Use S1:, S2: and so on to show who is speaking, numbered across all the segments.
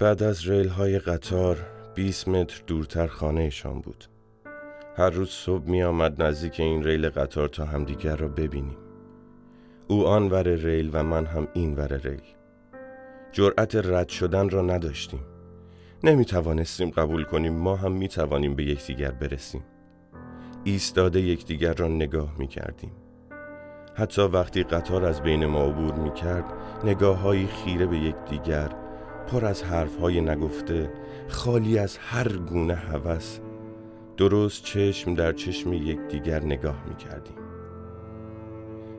S1: بعد از ریل های قطار 20 متر دورتر خانهشان بود. هر روز صبح می آمد نزدیک این ریل قطار تا همدیگر را ببینیم. او آن ور ریل و من هم این ور ریل. جرأت رد شدن را نداشتیم. نمی توانستیم قبول کنیم ما هم می توانیم به یکدیگر برسیم. ایستاده یکدیگر را نگاه می کردیم حتی وقتی قطار از بین ما عبور می کرد نگاه خیره به یکدیگر پر از حرف های نگفته خالی از هر گونه هوس. درست چشم در چشم یکدیگر نگاه می کردیم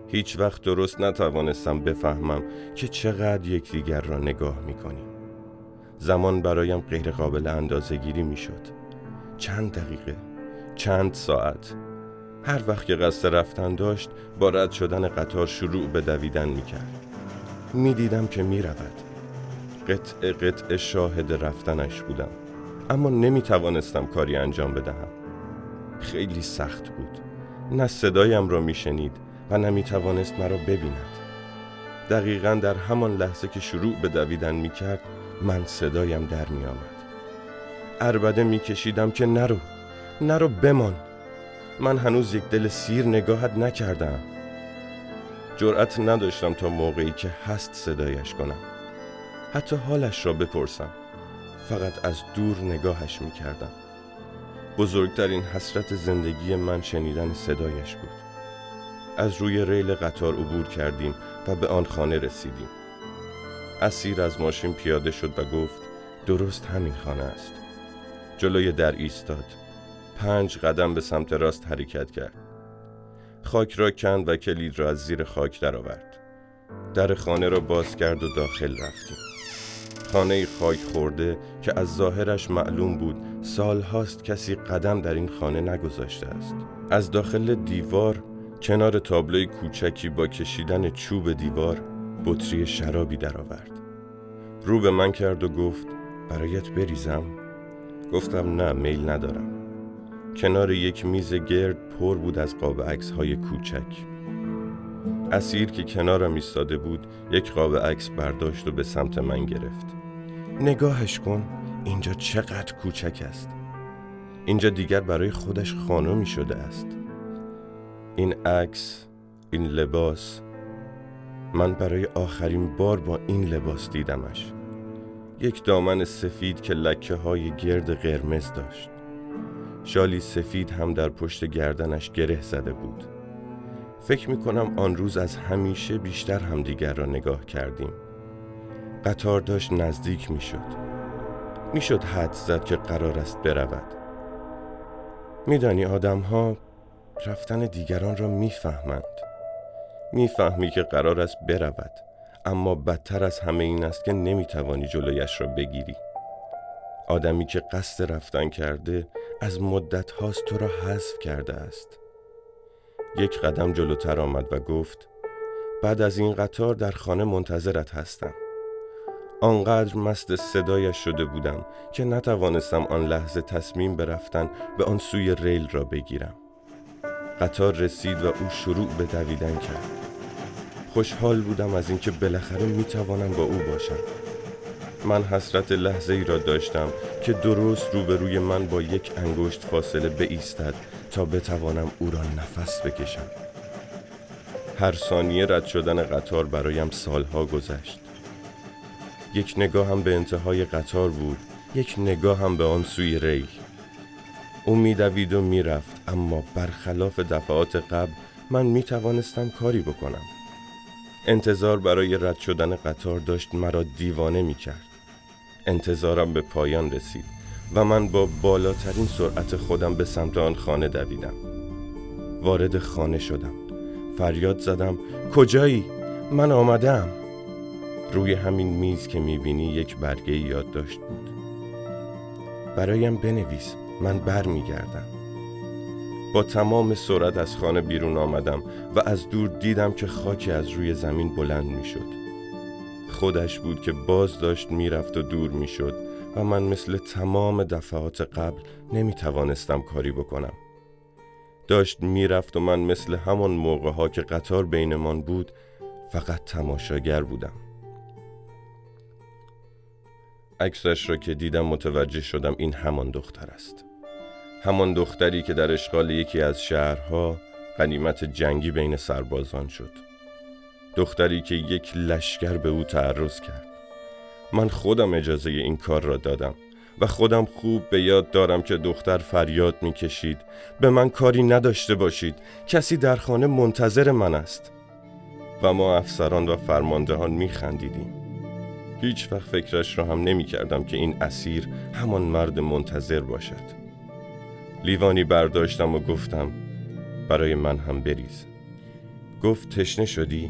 S1: هیچ وقت درست نتوانستم بفهمم که چقدر یکدیگر را نگاه می کنیم زمان برایم غیر قابل اندازه گیری می شد چند دقیقه چند ساعت. هر وقت که قصد رفتن داشت با رد شدن قطار شروع به دویدن می کرد می دیدم که می رود قطع قطع شاهد رفتنش بودم. اما نمی توانستم کاری انجام بدهم. خیلی سخت بود. نه صدایم را می شنید و نمی توانست مرا ببیند. دقیقا در همان لحظه که شروع به دویدن می کرد من صدایم در می آمد عربده می کشیدم که نرو نرو بمان. من هنوز یک دل سیر نگاهت نکردم. جرأت نداشتم تا موقعی که هست صدایش کنم. حتی حالش را بپرسم. فقط از دور نگاهش می کردم بزرگترین حسرت زندگی من شنیدن صدایش بود. از روی ریل قطار عبور کردیم و به آن خانه رسیدیم. اسیر از ماشین پیاده شد و گفت درست همین خانه است. جلوی در ایستاد. پنج قدم به سمت راست حرکت کرد. خاک را کند و کلید را از زیر خاک درآورد. در خانه را باز کرد و داخل رفتیم. خانه خاک خورده که از ظاهرش معلوم بود سال هاست کسی قدم در این خانه نگذاشته است. از داخل دیوار کنار تابلوی کوچکی با کشیدن چوب دیوار بطری شرابی درآورد. رو به من کرد و گفت برایت بریزم؟ گفتم نه میل ندارم. کنار یک میز گرد پر بود از قاب عکس های کوچک. اسیر که کنارم ایستاده بود یک قاب عکس برداشت و به سمت من گرفت. نگاهش کن اینجا چقدر کوچک است. اینجا دیگر برای خودش خانمی شده است. این عکس این لباس من برای آخرین بار با این لباس دیدمش. یک دامن سفید که لکه های گرد قرمز داشت. شالی سفید هم در پشت گردنش گره زده بود. فکر می کنم آن روز از همیشه بیشتر همدیگر را نگاه کردیم. قطار داشت نزدیک می شد می حد زد که قرار است برود. میدانی آدم ها رفتن دیگران را می‌فهمند. می‌فهمی که قرار است برود اما بدتر از همه این است که نمی‌توانی جلویش را بگیری. آدمی که قصد رفتن کرده از مدت هاست تو را حذف کرده است. یک قدم جلوتر آمد و گفت بعد از این قطار در خانه منتظرت هستم. آنقدر مست صدایش شده بودم که نتوانستم آن لحظه تصمیم برفتن به آن سوی ریل را بگیرم. قطار رسید و او شروع به دویدن کرد. خوشحال بودم از اینکه بالاخره می توانم با او باشم. من حسرت لحظه ای را داشتم که درست روبروی من با یک انگشت فاصله بایستد تا بتوانم او را نفس بکشم. هر ثانیه رد شدن قطار برایم سالها گذشت. یک نگاه هم به انتهای قطار بود یک نگاه هم به آن سوی ری او میدوید و می‌رفت اما برخلاف دفعات قبل من می توانستم کاری بکنم. انتظار برای رد شدن قطار داشت مرا دیوانه می کرد انتظارم به پایان رسید و من با بالاترین سرعت خودم به سمت آن خانه دویدم. وارد خانه شدم. فریاد زدم کجایی؟ من آمدم روی همین میز که می‌بینی یک برگه یادداشت بود. برایم بنویس من بر میگردم با تمام سرعت از خانه بیرون آمدم و از دور دیدم که خاکی از روی زمین بلند می‌شد. خودش بود که باز داشت می‌رفت و دور می‌شد و من مثل تمام دفعات قبل نمی توانستم کاری بکنم. داشت می‌رفت و من مثل همان موقع ها که قطار بینمان بود فقط تماشاگر بودم. عکسش را که دیدم متوجه شدم این همان دختر است. همان دختری که در اشغال یکی از شهرها غنیمت جنگی بین سربازان شد. دختری که یک لشکر به او تعرض کرد. من خودم اجازه این کار را دادم و خودم خوب به یاد دارم که دختر فریاد می‌کشید. به من کاری نداشته باشید. کسی در خانه منتظر من است. و ما افسران و فرماندهان میخندیدیم. هیچ وقت فکرش را هم نمی کردم که این اسیر همان مرد منتظر باشد. لیوانی برداشتم و گفتم برای من هم بریز. گفت تشنه شدی؟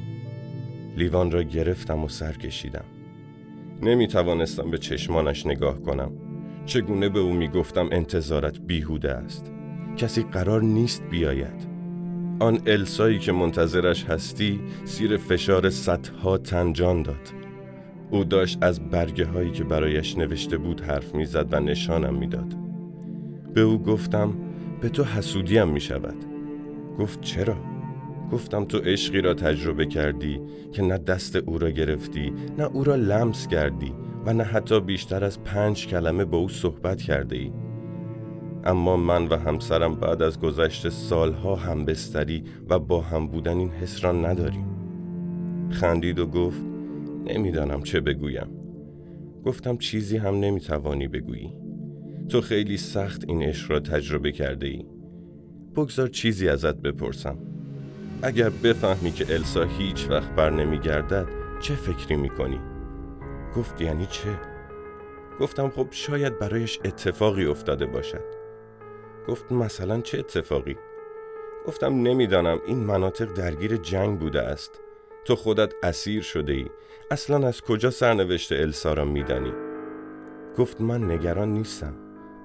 S1: لیوان را گرفتم و سر کشیدم. نمی توانستم به چشمانش نگاه کنم. چگونه به او می گفتم انتظارت بیهوده است. کسی قرار نیست بیاید. آن السایی که منتظرش هستی سیر فشار صدها تنجان داد. او داشت از برگه هایی که برایش نوشته بود حرف می‌زد و نشانم می‌داد. به او گفتم به تو حسودیم می شود گفت چرا؟ گفتم تو عشقی را تجربه کردی که نه دست او را گرفتی نه او را لمس کردی و نه حتی بیشتر از پنج کلمه با او صحبت کرده ای اما من و همسرم بعد از گذشت سالها هم بستری و با هم بودن این حس را نداریم. خندید و گفت نمی‌دانم چه بگویم گفتم چیزی هم نمی‌توانی بگویی تو خیلی سخت این عشق را تجربه کرده ای بگذار چیزی ازت بپرسم اگر بفهمی که السا هیچ وقت بر نمیگردد چه فکری می‌کنی؟ گفت یعنی چه؟ گفتم خب شاید برایش اتفاقی افتاده باشد گفت مثلا چه اتفاقی؟ گفتم نمی‌دانم این مناطق درگیر جنگ بوده است تو خودت اسیر شده ای اصلا از کجا سرنوشت السا را میدانی؟ گفت من نگران نیستم.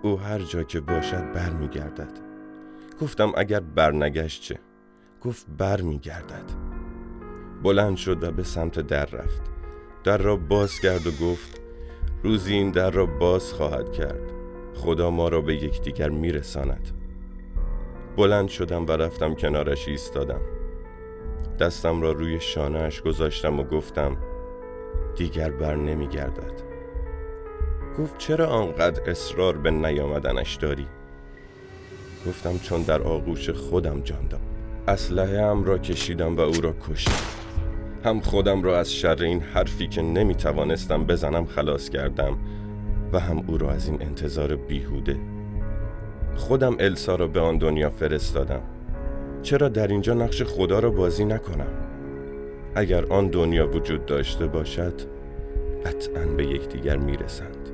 S1: او هر جا که باشد برمیگردد. گفتم اگر برنگشت چه گفت برمیگردد. بلند شد و به سمت در رفت. در را باز کرد و گفت روزی این در را باز خواهد کرد. خدا ما را به یکدیگر میرساند. بلند شدم و رفتم کنارش ایستادم. دستم را روی شانهاش گذاشتم و گفتم دیگر بر نمیگردد. گفت چرا آنقدر اصرار به نیامدنش داری؟ گفتم چون در آغوش خودم جان دارم اسلحه هم را کشیدم و او را کشتم. هم خودم را از شر این حرفی که نمی توانستم بزنم خلاص کردم و هم او را از این انتظار بیهوده. خودم السا را به آن دنیا فرستادم. چرا در اینجا نقش خدا را بازی نکنم؟ اگر آن دنیا وجود داشته باشد قطعا به یکدیگر می‌رسند.